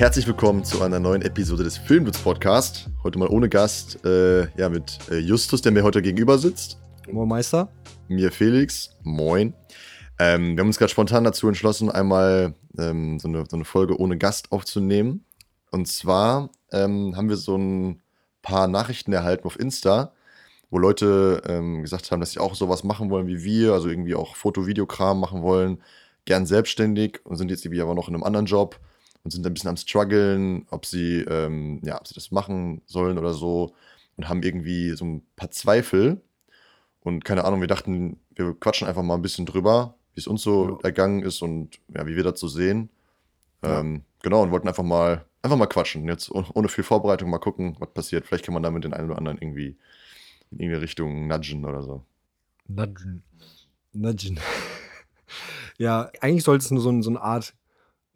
Herzlich willkommen zu einer neuen Episode des Filmwitz Podcast. Heute mal ohne Gast, äh, ja, mit äh, Justus, der mir heute gegenüber sitzt. Moin Meister. Mir Felix. Moin. Ähm, wir haben uns gerade spontan dazu entschlossen, einmal ähm, so, eine, so, eine, Folge ohne Gast aufzunehmen. Und zwar ähm, haben wir so ein paar Nachrichten erhalten auf Insta, wo Leute ähm, gesagt haben, dass sie auch sowas machen wollen wie wir, also irgendwie auch Foto-Videokram machen wollen, gern selbstständig und sind jetzt irgendwie aber noch in einem anderen Job und sind ein bisschen am struggeln, ob sie, ähm, ja, ob sie das machen sollen oder so und haben irgendwie so ein paar Zweifel. Und keine Ahnung, wir dachten, wir quatschen einfach mal ein bisschen drüber, wie es uns so ja. ergangen ist und ja, wie wir das so sehen. Ja. Ähm, genau, und wollten einfach mal, einfach mal quatschen. Jetzt ohne viel Vorbereitung mal gucken, was passiert. Vielleicht kann man damit den einen oder anderen irgendwie in irgendeine Richtung nudgen oder so. Nudgen. Nudgen. ja, eigentlich sollte es nur so, so eine Art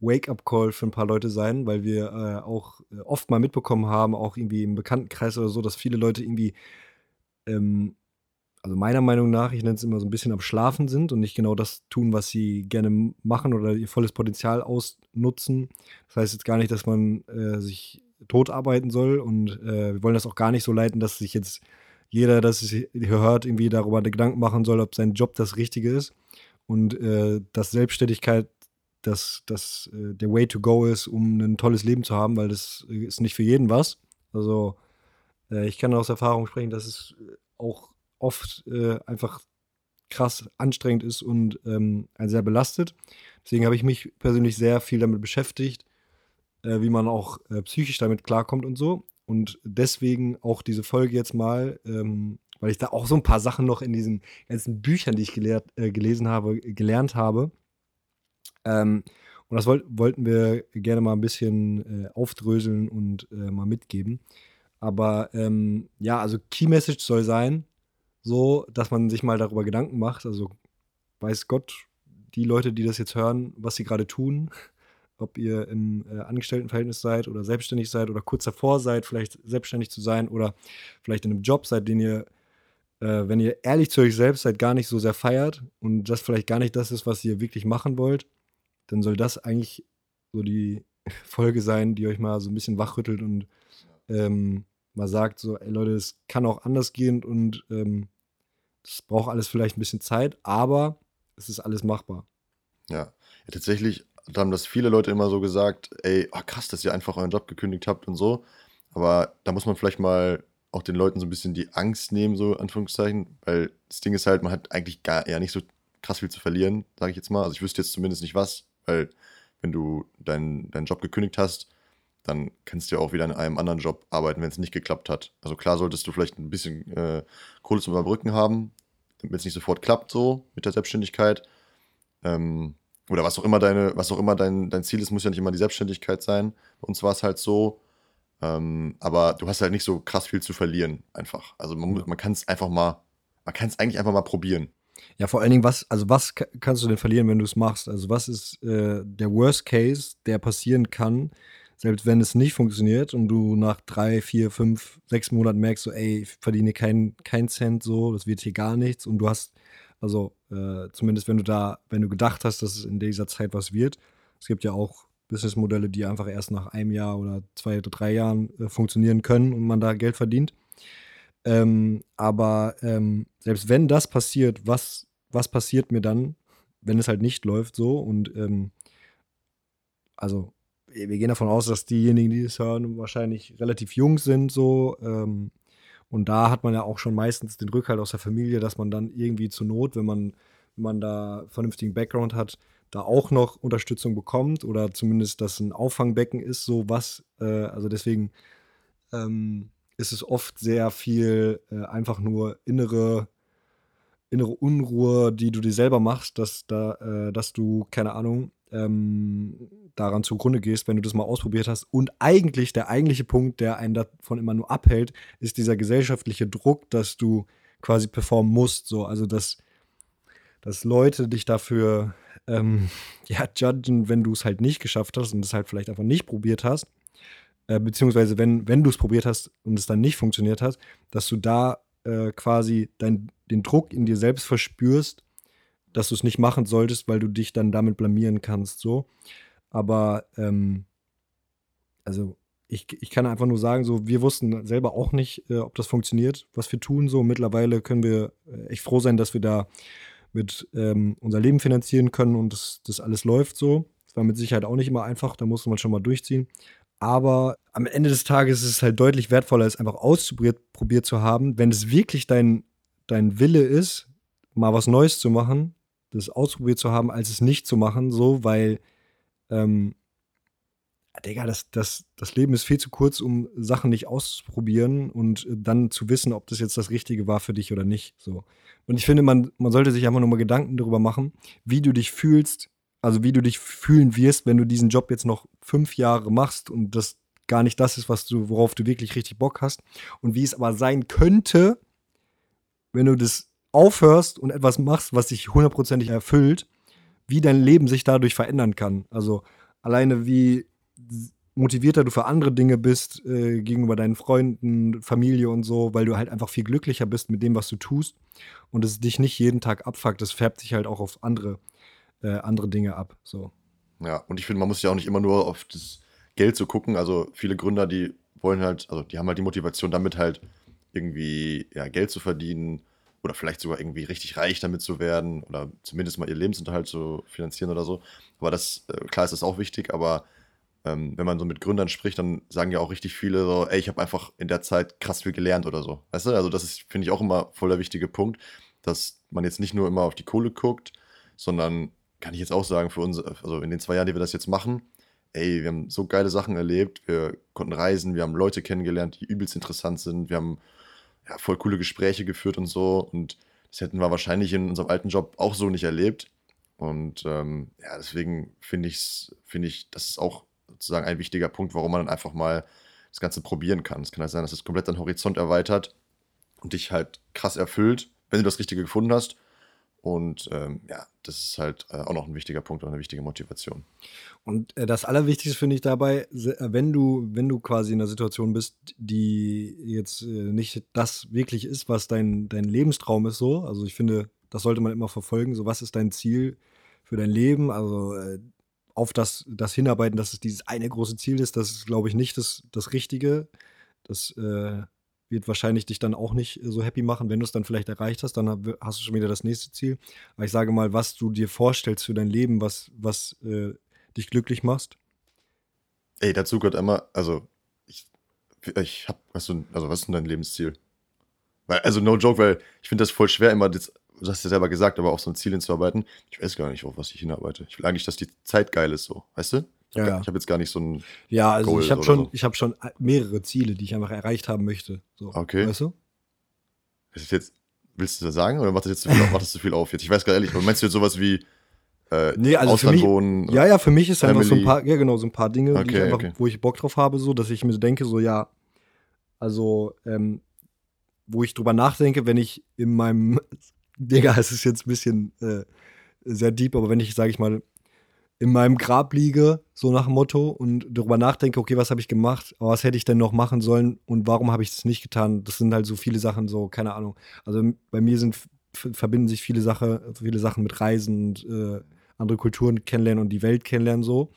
Wake-up-Call für ein paar Leute sein, weil wir äh, auch äh, oft mal mitbekommen haben, auch irgendwie im Bekanntenkreis oder so, dass viele Leute irgendwie, ähm, also meiner Meinung nach, ich nenne es immer so ein bisschen am Schlafen sind und nicht genau das tun, was sie gerne machen oder ihr volles Potenzial ausnutzen. Das heißt jetzt gar nicht, dass man äh, sich tot arbeiten soll und äh, wir wollen das auch gar nicht so leiten, dass sich jetzt jeder, das hier hört, irgendwie darüber Gedanken machen soll, ob sein Job das Richtige ist und äh, dass Selbstständigkeit dass das äh, der Way to go ist, um ein tolles Leben zu haben, weil das äh, ist nicht für jeden was. Also äh, ich kann aus Erfahrung sprechen, dass es äh, auch oft äh, einfach krass anstrengend ist und ähm, sehr belastet. Deswegen habe ich mich persönlich sehr viel damit beschäftigt, äh, wie man auch psychisch damit klarkommt und so. Und deswegen auch diese Folge jetzt mal, ähm, weil ich da auch so ein paar Sachen noch in diesen ganzen Büchern, die ich gelehrt, gelesen habe, gelernt habe ähm, und das wollt, wollten wir gerne mal ein bisschen äh, aufdröseln und äh, mal mitgeben. Aber ähm, ja, also Key Message soll sein, so, dass man sich mal darüber Gedanken macht. Also weiß Gott, die Leute, die das jetzt hören, was sie gerade tun, ob ihr im äh, Angestelltenverhältnis seid oder selbstständig seid oder kurz davor seid, vielleicht selbstständig zu sein oder vielleicht in einem Job seid, den ihr, äh, wenn ihr ehrlich zu euch selbst seid, gar nicht so sehr feiert und das vielleicht gar nicht das ist, was ihr wirklich machen wollt dann soll das eigentlich so die Folge sein, die euch mal so ein bisschen wachrüttelt und ähm, mal sagt, so, ey Leute, es kann auch anders gehen und ähm, das braucht alles vielleicht ein bisschen Zeit, aber es ist alles machbar. Ja, ja tatsächlich haben das viele Leute immer so gesagt, ey, oh krass, dass ihr einfach euren Job gekündigt habt und so. Aber da muss man vielleicht mal auch den Leuten so ein bisschen die Angst nehmen, so Anführungszeichen, weil das Ding ist halt, man hat eigentlich gar ja nicht so krass viel zu verlieren, sage ich jetzt mal. Also ich wüsste jetzt zumindest nicht was, weil wenn du deinen dein Job gekündigt hast, dann kannst du ja auch wieder in einem anderen Job arbeiten, wenn es nicht geklappt hat. Also klar solltest du vielleicht ein bisschen äh, Kohle zum Überbrücken haben, damit es nicht sofort klappt so mit der Selbstständigkeit. Ähm, oder was auch immer deine, was auch immer dein, dein Ziel ist, muss ja nicht immer die Selbstständigkeit sein. Bei uns war es halt so. Ähm, aber du hast halt nicht so krass viel zu verlieren, einfach. Also man, man kann es einfach mal, man kann es eigentlich einfach mal probieren. Ja, vor allen Dingen, was, also was kannst du denn verlieren, wenn du es machst? Also was ist äh, der Worst Case, der passieren kann, selbst wenn es nicht funktioniert und du nach drei, vier, fünf, sechs Monaten merkst, so, ey, ich verdiene keinen kein Cent so, das wird hier gar nichts und du hast, also äh, zumindest wenn du da, wenn du gedacht hast, dass es in dieser Zeit was wird, es gibt ja auch Businessmodelle, die einfach erst nach einem Jahr oder zwei oder drei Jahren äh, funktionieren können und man da Geld verdient. Ähm, aber ähm, selbst wenn das passiert, was, was passiert mir dann, wenn es halt nicht läuft so? Und ähm, also wir gehen davon aus, dass diejenigen, die es hören, wahrscheinlich relativ jung sind so. Ähm, und da hat man ja auch schon meistens den Rückhalt aus der Familie, dass man dann irgendwie zur Not, wenn man, wenn man da vernünftigen Background hat, da auch noch Unterstützung bekommt oder zumindest, dass ein Auffangbecken ist, so was. Äh, also deswegen ähm, ist es oft sehr viel äh, einfach nur innere, innere Unruhe, die du dir selber machst, dass, da, äh, dass du, keine Ahnung, ähm, daran zugrunde gehst, wenn du das mal ausprobiert hast. Und eigentlich, der eigentliche Punkt, der einen davon immer nur abhält, ist dieser gesellschaftliche Druck, dass du quasi performen musst. So, also dass, dass Leute dich dafür ähm, ja, judgen, wenn du es halt nicht geschafft hast und es halt vielleicht einfach nicht probiert hast äh, beziehungsweise wenn, wenn du es probiert hast und es dann nicht funktioniert hat, dass du da äh, quasi dein, den Druck in dir selbst verspürst, dass du es nicht machen solltest, weil du dich dann damit blamieren kannst, so. Aber ähm, also ich, ich kann einfach nur sagen, so, wir wussten selber auch nicht, äh, ob das funktioniert, was wir tun. So, mittlerweile können wir äh, echt froh sein, dass wir da mit ähm, unser Leben finanzieren können und das, das alles läuft so. Das war mit Sicherheit auch nicht immer einfach, da musste man schon mal durchziehen. Aber am Ende des Tages ist es halt deutlich wertvoller, es einfach ausprobiert zu haben, wenn es wirklich dein, dein Wille ist, mal was Neues zu machen, das ausprobiert zu haben, als es nicht zu machen, so, weil ähm, Digga, das, das, das Leben ist viel zu kurz, um Sachen nicht auszuprobieren und dann zu wissen, ob das jetzt das Richtige war für dich oder nicht. So. Und ich finde, man, man sollte sich einfach nur mal Gedanken darüber machen, wie du dich fühlst, also wie du dich fühlen wirst, wenn du diesen Job jetzt noch fünf Jahre machst und das gar nicht das ist, was du, worauf du wirklich richtig Bock hast. Und wie es aber sein könnte, wenn du das aufhörst und etwas machst, was dich hundertprozentig erfüllt, wie dein Leben sich dadurch verändern kann. Also alleine wie motivierter du für andere Dinge bist, äh, gegenüber deinen Freunden, Familie und so, weil du halt einfach viel glücklicher bist mit dem, was du tust und es dich nicht jeden Tag abfuckt. Das färbt sich halt auch auf andere, äh, andere Dinge ab. So. Ja, und ich finde, man muss ja auch nicht immer nur auf das Geld so gucken. Also viele Gründer, die wollen halt, also die haben halt die Motivation, damit halt irgendwie ja, Geld zu verdienen oder vielleicht sogar irgendwie richtig reich damit zu werden oder zumindest mal ihr Lebensunterhalt zu finanzieren oder so. Aber das, äh, klar ist das auch wichtig, aber ähm, wenn man so mit Gründern spricht, dann sagen ja auch richtig viele so, ey, ich habe einfach in der Zeit krass viel gelernt oder so. Weißt du? Also das ist, finde ich, auch immer voll der wichtige Punkt, dass man jetzt nicht nur immer auf die Kohle guckt, sondern kann ich jetzt auch sagen, für uns, also in den zwei Jahren, die wir das jetzt machen, ey, wir haben so geile Sachen erlebt, wir konnten reisen, wir haben Leute kennengelernt, die übelst interessant sind, wir haben ja, voll coole Gespräche geführt und so und das hätten wir wahrscheinlich in unserem alten Job auch so nicht erlebt. Und ähm, ja, deswegen finde ich, finde ich, das ist auch sozusagen ein wichtiger Punkt, warum man dann einfach mal das Ganze probieren kann. Es kann halt sein, dass es komplett deinen Horizont erweitert und dich halt krass erfüllt, wenn du das Richtige gefunden hast. Und ähm, ja, das ist halt äh, auch noch ein wichtiger Punkt und eine wichtige Motivation. Und äh, das Allerwichtigste finde ich dabei, äh, wenn du, wenn du quasi in einer Situation bist, die jetzt äh, nicht das wirklich ist, was dein, dein Lebenstraum ist, so. Also ich finde, das sollte man immer verfolgen. So, was ist dein Ziel für dein Leben? Also äh, auf das, das hinarbeiten, dass es dieses eine große Ziel ist, das ist, glaube ich, nicht das, das Richtige. Das äh, wird wahrscheinlich dich dann auch nicht so happy machen. Wenn du es dann vielleicht erreicht hast, dann hast du schon wieder das nächste Ziel. Aber ich sage mal, was du dir vorstellst für dein Leben, was, was äh, dich glücklich machst. Ey, dazu gehört immer, also ich, ich hab, was du, also was ist denn dein Lebensziel? Weil, also no joke, weil ich finde das voll schwer, immer das du hast ja selber gesagt, aber auch so ein Ziel hinzuarbeiten. Ich weiß gar nicht, auf was ich hinarbeite. Ich will eigentlich, dass die Zeit geil ist, so, weißt du? Ja, ja. Ich habe jetzt gar nicht so ein. Ja, also Goal ich habe schon, so. hab schon mehrere Ziele, die ich einfach erreicht haben möchte. So, okay. Weißt du? Ist jetzt, willst du das sagen oder macht das jetzt zu viel, das zu viel auf jetzt? Ich weiß gar ehrlich, aber meinst du jetzt sowas wie äh, nee, also Ausland mich, wohnen? Ja, ja, für mich ist Family. einfach so ein paar, ja genau, so ein paar Dinge, okay, ich einfach, okay. wo ich Bock drauf habe, so, dass ich mir denke, so ja, also ähm, wo ich drüber nachdenke, wenn ich in meinem Digga, es ist jetzt ein bisschen äh, sehr deep, aber wenn ich, sage ich mal, in meinem Grab liege, so nach dem Motto, und darüber nachdenke, okay, was habe ich gemacht, was hätte ich denn noch machen sollen und warum habe ich das nicht getan? Das sind halt so viele Sachen, so, keine Ahnung. Also bei mir sind, verbinden sich viele, Sache, viele Sachen mit Reisen und äh, andere Kulturen kennenlernen und die Welt kennenlernen, so,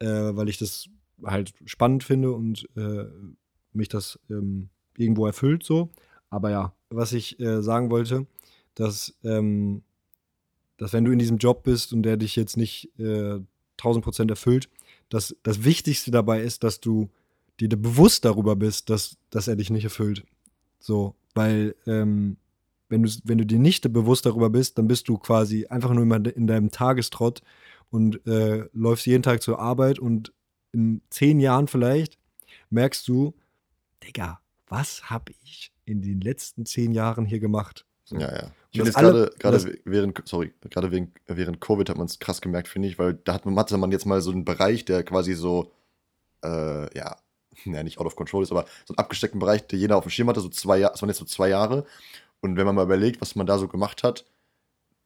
äh, weil ich das halt spannend finde und äh, mich das ähm, irgendwo erfüllt, so. Aber ja, was ich äh, sagen wollte, dass, ähm, dass wenn du in diesem Job bist und der dich jetzt nicht äh, 1000 Prozent erfüllt, dass das Wichtigste dabei ist, dass du dir bewusst darüber bist, dass, dass er dich nicht erfüllt. So, weil ähm, wenn, du, wenn du dir nicht bewusst darüber bist, dann bist du quasi einfach nur in deinem Tagestrott und äh, läufst jeden Tag zur Arbeit und in zehn Jahren vielleicht merkst du, Digga, was habe ich in den letzten zehn Jahren hier gemacht? So. Ja, ja. Ich finde jetzt gerade, gerade während, sorry, gerade während, während Covid hat man es krass gemerkt, finde ich, weil da hat man, hatte man jetzt mal so einen Bereich, der quasi so, äh, ja, ja, nicht out of control ist, aber so einen abgesteckten Bereich, der jeder auf dem Schirm hatte, so zwei Jahre, es waren jetzt so zwei Jahre. Und wenn man mal überlegt, was man da so gemacht hat,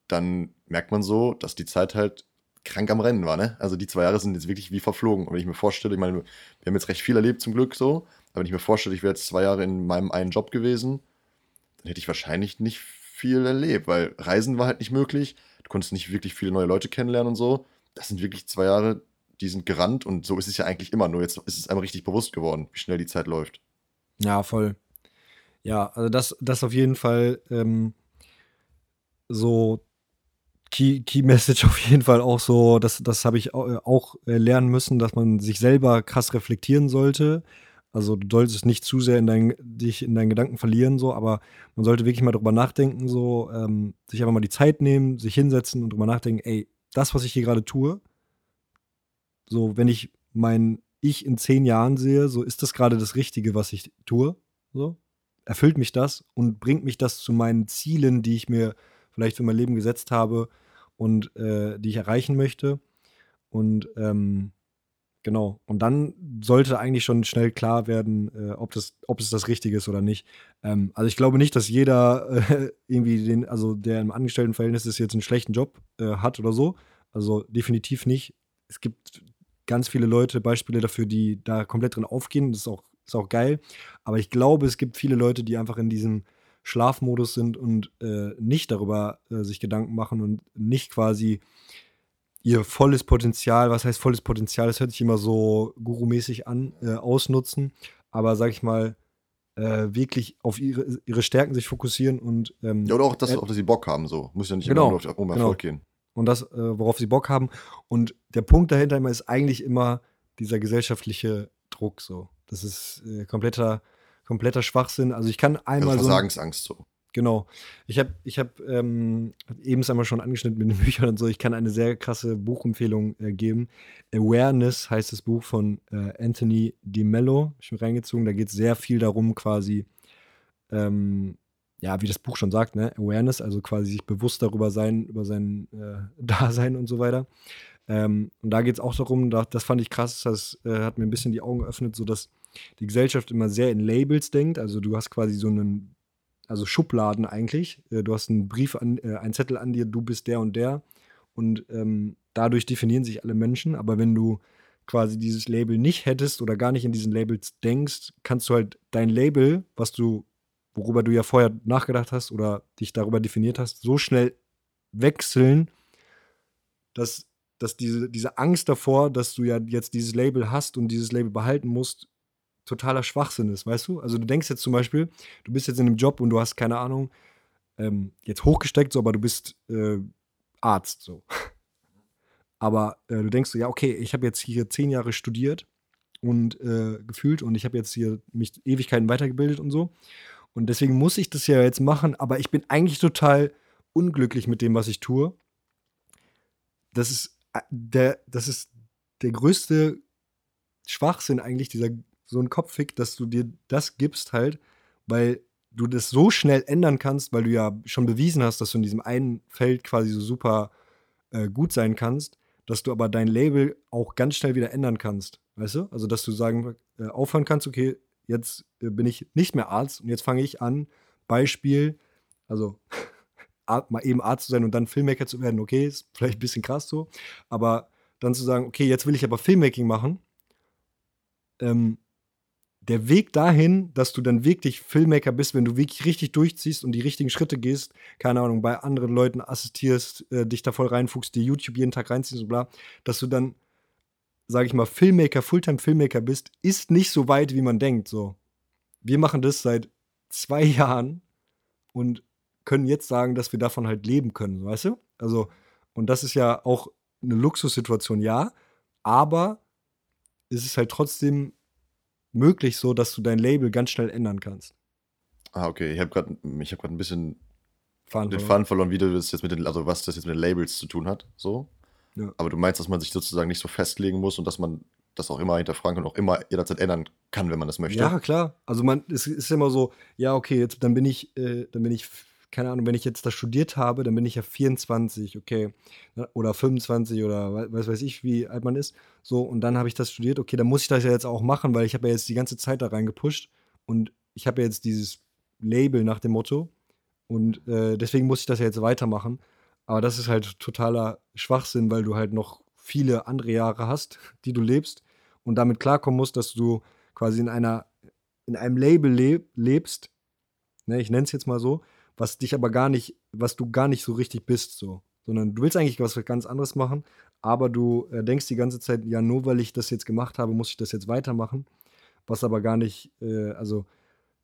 dann merkt man so, dass die Zeit halt krank am Rennen war, ne? Also die zwei Jahre sind jetzt wirklich wie verflogen. Und wenn ich mir vorstelle, ich meine, wir haben jetzt recht viel erlebt zum Glück so, aber wenn ich mir vorstelle, ich wäre jetzt zwei Jahre in meinem einen Job gewesen, dann hätte ich wahrscheinlich nicht viel erlebt, weil Reisen war halt nicht möglich. Du konntest nicht wirklich viele neue Leute kennenlernen und so. Das sind wirklich zwei Jahre, die sind gerannt und so ist es ja eigentlich immer. Nur jetzt ist es einem richtig bewusst geworden, wie schnell die Zeit läuft. Ja, voll. Ja, also das, das auf jeden Fall ähm, so Key, Key Message auf jeden Fall auch so, das, das habe ich auch äh, lernen müssen, dass man sich selber krass reflektieren sollte. Also du solltest nicht zu sehr in dein, dich in deinen Gedanken verlieren, so, aber man sollte wirklich mal drüber nachdenken, so, ähm, sich einfach mal die Zeit nehmen, sich hinsetzen und drüber nachdenken, ey, das, was ich hier gerade tue, so, wenn ich mein Ich in zehn Jahren sehe, so ist das gerade das Richtige, was ich tue, so, erfüllt mich das und bringt mich das zu meinen Zielen, die ich mir vielleicht für mein Leben gesetzt habe und äh, die ich erreichen möchte. Und ähm, genau. Und dann sollte eigentlich schon schnell klar werden, äh, ob, das, ob es das Richtige ist oder nicht. Ähm, also ich glaube nicht, dass jeder äh, irgendwie den, also der im Angestelltenverhältnis ist, jetzt einen schlechten Job äh, hat oder so. Also definitiv nicht. Es gibt ganz viele Leute, Beispiele dafür, die da komplett drin aufgehen. Das ist auch, ist auch geil. Aber ich glaube, es gibt viele Leute, die einfach in diesem Schlafmodus sind und äh, nicht darüber äh, sich Gedanken machen und nicht quasi ihr volles Potenzial, was heißt volles Potenzial, das hört sich immer so gurumäßig an, äh, ausnutzen, aber sag ich mal, äh, wirklich auf ihre, ihre Stärken sich fokussieren und ähm, ja, oder auch das, auf das sie Bock haben, so. Muss ja nicht genau, immer nur um Erfolg genau. gehen. Und das, äh, worauf sie Bock haben. Und der Punkt dahinter immer ist eigentlich immer dieser gesellschaftliche Druck, so. Das ist äh, kompletter kompletter Schwachsinn. Also ich kann einmal also Versagensangst so. Genau. Ich habe ich hab, ähm, eben es einmal schon angeschnitten mit den Büchern und so. Ich kann eine sehr krasse Buchempfehlung äh, geben. Awareness heißt das Buch von äh, Anthony DiMello. Ich bin reingezogen. Da geht es sehr viel darum, quasi, ähm, ja, wie das Buch schon sagt, ne? Awareness, also quasi sich bewusst darüber sein, über sein äh, Dasein und so weiter. Ähm, und da geht es auch darum, da, das fand ich krass, das äh, hat mir ein bisschen die Augen geöffnet, so dass die Gesellschaft immer sehr in Labels denkt. Also du hast quasi so einen, also Schubladen eigentlich. Äh, du hast einen Brief an, äh, einen Zettel an dir, du bist der und der. Und ähm, dadurch definieren sich alle Menschen. Aber wenn du quasi dieses Label nicht hättest oder gar nicht in diesen Labels denkst, kannst du halt dein Label, was du, worüber du ja vorher nachgedacht hast oder dich darüber definiert hast, so schnell wechseln, dass, dass diese, diese Angst davor, dass du ja jetzt dieses Label hast und dieses Label behalten musst, totaler Schwachsinn ist, weißt du? Also du denkst jetzt zum Beispiel, du bist jetzt in einem Job und du hast keine Ahnung, ähm, jetzt hochgesteckt, so, aber du bist äh, Arzt, so. Aber äh, du denkst so, ja, okay, ich habe jetzt hier zehn Jahre studiert und äh, gefühlt und ich habe jetzt hier mich Ewigkeiten weitergebildet und so. Und deswegen muss ich das ja jetzt machen, aber ich bin eigentlich total unglücklich mit dem, was ich tue. Das ist äh, der, das ist der größte Schwachsinn eigentlich, dieser so ein Kopfhick, dass du dir das gibst halt, weil du das so schnell ändern kannst, weil du ja schon bewiesen hast, dass du in diesem einen Feld quasi so super äh, gut sein kannst, dass du aber dein Label auch ganz schnell wieder ändern kannst. Weißt du? Also, dass du sagen, äh, aufhören kannst, okay, jetzt äh, bin ich nicht mehr Arzt und jetzt fange ich an, Beispiel, also mal eben Arzt zu sein und dann Filmmaker zu werden, okay, ist vielleicht ein bisschen krass so, aber dann zu sagen, okay, jetzt will ich aber Filmmaking machen, ähm, der Weg dahin, dass du dann wirklich Filmmaker bist, wenn du wirklich richtig durchziehst und die richtigen Schritte gehst, keine Ahnung, bei anderen Leuten assistierst, äh, dich da voll reinfuchst, dir YouTube jeden Tag reinziehst und bla, dass du dann, sag ich mal, Filmmaker, Fulltime-Filmmaker bist, ist nicht so weit, wie man denkt. So. Wir machen das seit zwei Jahren und können jetzt sagen, dass wir davon halt leben können, weißt du? Also, und das ist ja auch eine Luxussituation, ja, aber es ist halt trotzdem möglich so, dass du dein Label ganz schnell ändern kannst. Ah, okay. Ich habe gerade hab ein bisschen Faden den Faden verloren, wie du das jetzt mit den, also was das jetzt mit den Labels zu tun hat. So. Ja. Aber du meinst, dass man sich sozusagen nicht so festlegen muss und dass man das auch immer hinterfragen und auch immer jederzeit ändern kann, wenn man das möchte. Ja, klar. Also man, es ist immer so, ja, okay, jetzt dann bin ich, äh, dann bin ich keine Ahnung, wenn ich jetzt das studiert habe, dann bin ich ja 24, okay, ne, oder 25 oder was weiß ich, wie alt man ist. So, und dann habe ich das studiert, okay, dann muss ich das ja jetzt auch machen, weil ich habe ja jetzt die ganze Zeit da reingepusht und ich habe ja jetzt dieses Label nach dem Motto und äh, deswegen muss ich das ja jetzt weitermachen. Aber das ist halt totaler Schwachsinn, weil du halt noch viele andere Jahre hast, die du lebst und damit klarkommen musst, dass du quasi in einer in einem Label leb lebst, ne, ich nenne es jetzt mal so, was dich aber gar nicht, was du gar nicht so richtig bist, so. sondern du willst eigentlich was ganz anderes machen, aber du äh, denkst die ganze Zeit, ja, nur weil ich das jetzt gemacht habe, muss ich das jetzt weitermachen, was aber gar nicht, äh, also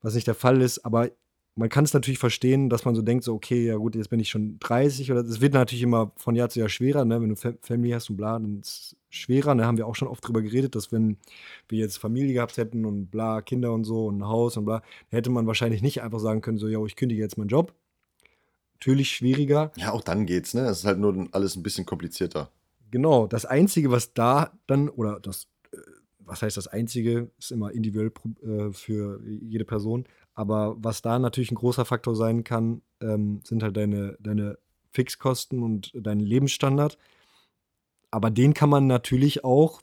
was nicht der Fall ist, aber man kann es natürlich verstehen, dass man so denkt, so, okay, ja gut, jetzt bin ich schon 30 oder es wird natürlich immer von Jahr zu Jahr schwerer, ne? wenn du Family hast und bla, dann ist es schwerer, da ne? haben wir auch schon oft drüber geredet, dass wenn wir jetzt Familie gehabt hätten und bla, Kinder und so und ein Haus und bla, hätte man wahrscheinlich nicht einfach sagen können, so, ja, ich kündige jetzt meinen Job. Natürlich schwieriger. Ja, auch dann geht's, ne? Es ist halt nur alles ein bisschen komplizierter. Genau, das Einzige, was da dann, oder das, äh, was heißt das Einzige, ist immer individuell äh, für jede Person, aber was da natürlich ein großer Faktor sein kann, ähm, sind halt deine, deine Fixkosten und dein Lebensstandard. Aber den kann man natürlich auch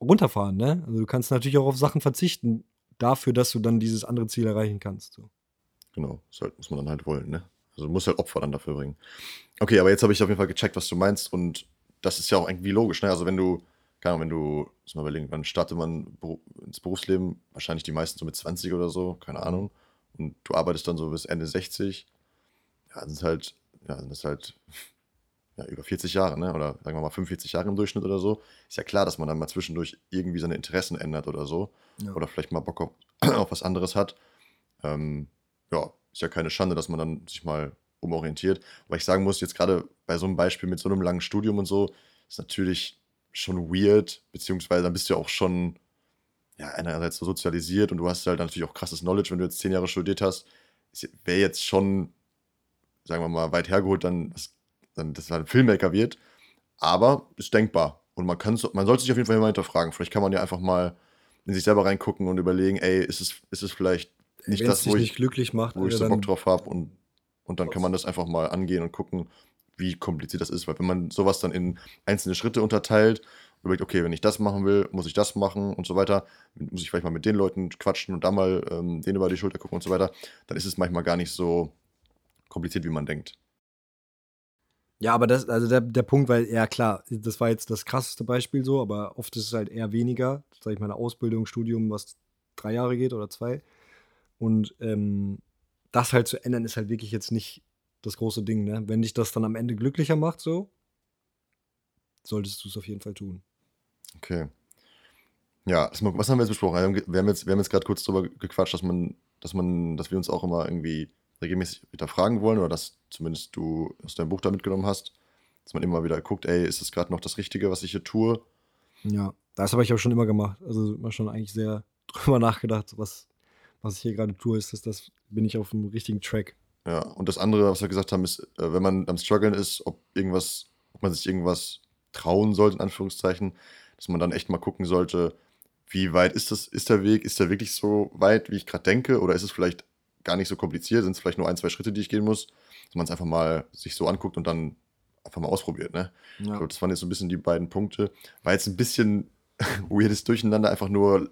runterfahren, ne? Also du kannst natürlich auch auf Sachen verzichten, dafür, dass du dann dieses andere Ziel erreichen kannst. So. Genau, das halt, muss man dann halt wollen, ne? Also du musst halt Opfer dann dafür bringen. Okay, aber jetzt habe ich auf jeden Fall gecheckt, was du meinst und das ist ja auch irgendwie logisch, ne? Also wenn du, keine Ahnung, wenn du, muss mal überlegen, wann startet man ins Berufsleben? Wahrscheinlich die meisten so mit 20 oder so, keine Ahnung. Und du arbeitest dann so bis Ende 60. Ja, sind halt, ja, sind das halt ja, über 40 Jahre, ne? Oder sagen wir mal 45 Jahre im Durchschnitt oder so. Ist ja klar, dass man dann mal zwischendurch irgendwie seine Interessen ändert oder so. Ja. Oder vielleicht mal Bock auf, auf was anderes hat. Ähm, ja, ist ja keine Schande, dass man dann sich mal umorientiert. Weil ich sagen muss, jetzt gerade bei so einem Beispiel mit so einem langen Studium und so, ist natürlich schon weird, beziehungsweise dann bist du ja auch schon, ja, einerseits so sozialisiert und du hast halt natürlich auch krasses Knowledge, wenn du jetzt zehn Jahre studiert hast. Wäre jetzt schon, sagen wir mal, weit hergeholt, dann, dass, dann, dass halt ein Filmmaker wird. Aber ist denkbar. Und man, kann, man sollte sich auf jeden Fall immer hinterfragen. Vielleicht kann man ja einfach mal in sich selber reingucken und überlegen, ey, ist es, ist es vielleicht nicht das, wo ich, nicht glücklich macht, wo ich so Bock drauf habe und, und dann kann man das einfach mal angehen und gucken, wie kompliziert das ist, weil wenn man sowas dann in einzelne Schritte unterteilt, überlegt, okay, wenn ich das machen will, muss ich das machen und so weiter, muss ich vielleicht mal mit den Leuten quatschen und da mal ähm, denen über die Schulter gucken und so weiter, dann ist es manchmal gar nicht so kompliziert, wie man denkt. Ja, aber das, also der, der Punkt, weil, ja klar, das war jetzt das krasseste Beispiel so, aber oft ist es halt eher weniger, sag ich mal, eine Ausbildung, Studium, was drei Jahre geht oder zwei. Und ähm, das halt zu ändern, ist halt wirklich jetzt nicht das große Ding, ne? Wenn dich das dann am Ende glücklicher macht, so, solltest du es auf jeden Fall tun. Okay. Ja, was haben wir jetzt besprochen? Wir haben jetzt, wir haben jetzt gerade kurz darüber gequatscht, dass man, dass man, dass wir uns auch immer irgendwie regelmäßig hinterfragen wollen oder dass zumindest du aus deinem Buch da mitgenommen hast, dass man immer wieder guckt, ey, ist das gerade noch das Richtige, was ich hier tue? Ja, das habe ich auch schon immer gemacht. Also immer schon eigentlich sehr drüber nachgedacht, was, was ich hier gerade tue, ist das, das bin ich auf dem richtigen Track. Ja, und das andere, was wir gesagt haben, ist, äh, wenn man am struggeln ist, ob irgendwas, ob man sich irgendwas trauen sollte, in Anführungszeichen, dass man dann echt mal gucken sollte, wie weit ist das, ist der Weg, ist der wirklich so weit, wie ich gerade denke, oder ist es vielleicht gar nicht so kompliziert, sind es vielleicht nur ein, zwei Schritte, die ich gehen muss, dass man es einfach mal sich so anguckt und dann einfach mal ausprobiert, ne? Ja. Ich glaube, das waren jetzt so ein bisschen die beiden Punkte. War jetzt ein bisschen weirdes Durcheinander, einfach nur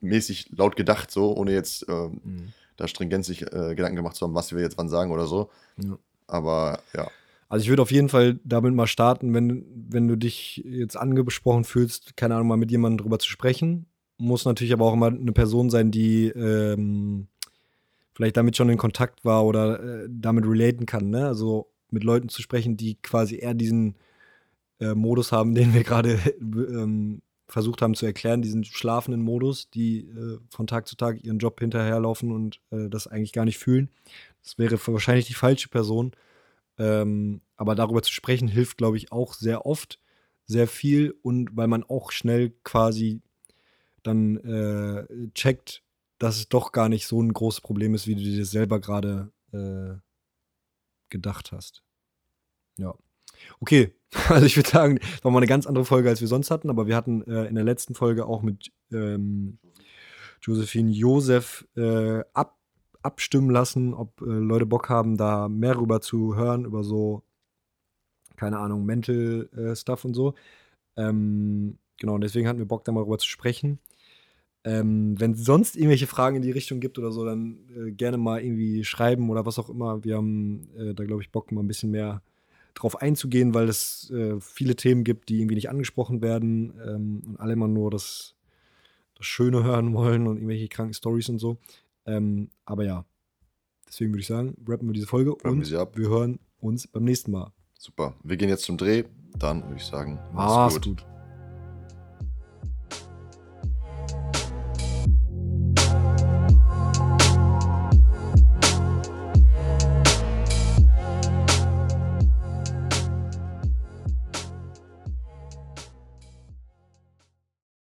mäßig laut gedacht, so, ohne jetzt ähm, mhm. Da stringent sich äh, Gedanken gemacht zu haben, was wir jetzt wann sagen oder so. Ja. Aber ja. Also ich würde auf jeden Fall damit mal starten, wenn, wenn du dich jetzt angesprochen fühlst, keine Ahnung, mal mit jemandem drüber zu sprechen. Muss natürlich aber auch immer eine Person sein, die ähm, vielleicht damit schon in Kontakt war oder äh, damit relaten kann. Ne? Also mit Leuten zu sprechen, die quasi eher diesen äh, Modus haben, den wir gerade ähm, versucht haben zu erklären, diesen schlafenden Modus, die äh, von Tag zu Tag ihren Job hinterherlaufen und äh, das eigentlich gar nicht fühlen. Das wäre wahrscheinlich die falsche Person. Ähm, aber darüber zu sprechen hilft, glaube ich, auch sehr oft, sehr viel und weil man auch schnell quasi dann äh, checkt, dass es doch gar nicht so ein großes Problem ist, wie du dir selber gerade äh, gedacht hast. Ja. Okay, also ich würde sagen, war mal eine ganz andere Folge, als wir sonst hatten, aber wir hatten äh, in der letzten Folge auch mit ähm, Josephine Josef äh, ab, abstimmen lassen, ob äh, Leute Bock haben, da mehr rüber zu hören, über so, keine Ahnung, Mental äh, Stuff und so. Ähm, genau, und deswegen hatten wir Bock, da mal rüber zu sprechen. Ähm, wenn es sonst irgendwelche Fragen in die Richtung gibt oder so, dann äh, gerne mal irgendwie schreiben oder was auch immer. Wir haben äh, da, glaube ich, Bock, mal ein bisschen mehr drauf einzugehen, weil es äh, viele Themen gibt, die irgendwie nicht angesprochen werden ähm, und alle immer nur das, das Schöne hören wollen und irgendwelche kranken Stories und so. Ähm, aber ja, deswegen würde ich sagen, rappen wir diese Folge rappen und wir hören uns beim nächsten Mal. Super. Wir gehen jetzt zum Dreh. Dann würde ich sagen, mach's, mach's gut. gut.